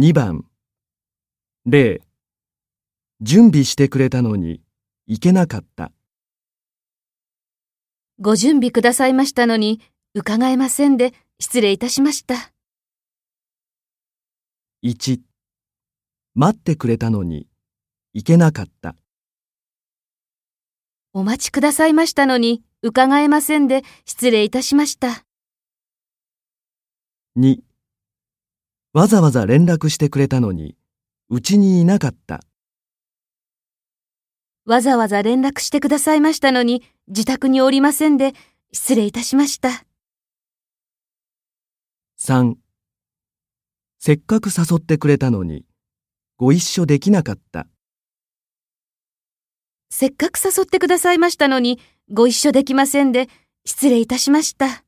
2番0準備してくれたのに行けなかった。ご準備くださいましたのに、伺えませんで、失礼いたしました。1待ってくれたのに行けなかった。お待ちくださいましたのに、伺えませんで、失礼いたしました。2わざわざ連絡してくれたのにうちにいなかった。わざわざ連絡してくださいましたのに、自宅におりませんで、失礼いたしました。3せっかく誘ってくれたのにご一緒できなかった。せっかく誘ってくださいましたのに、ご一緒できませんで、失礼いたしました。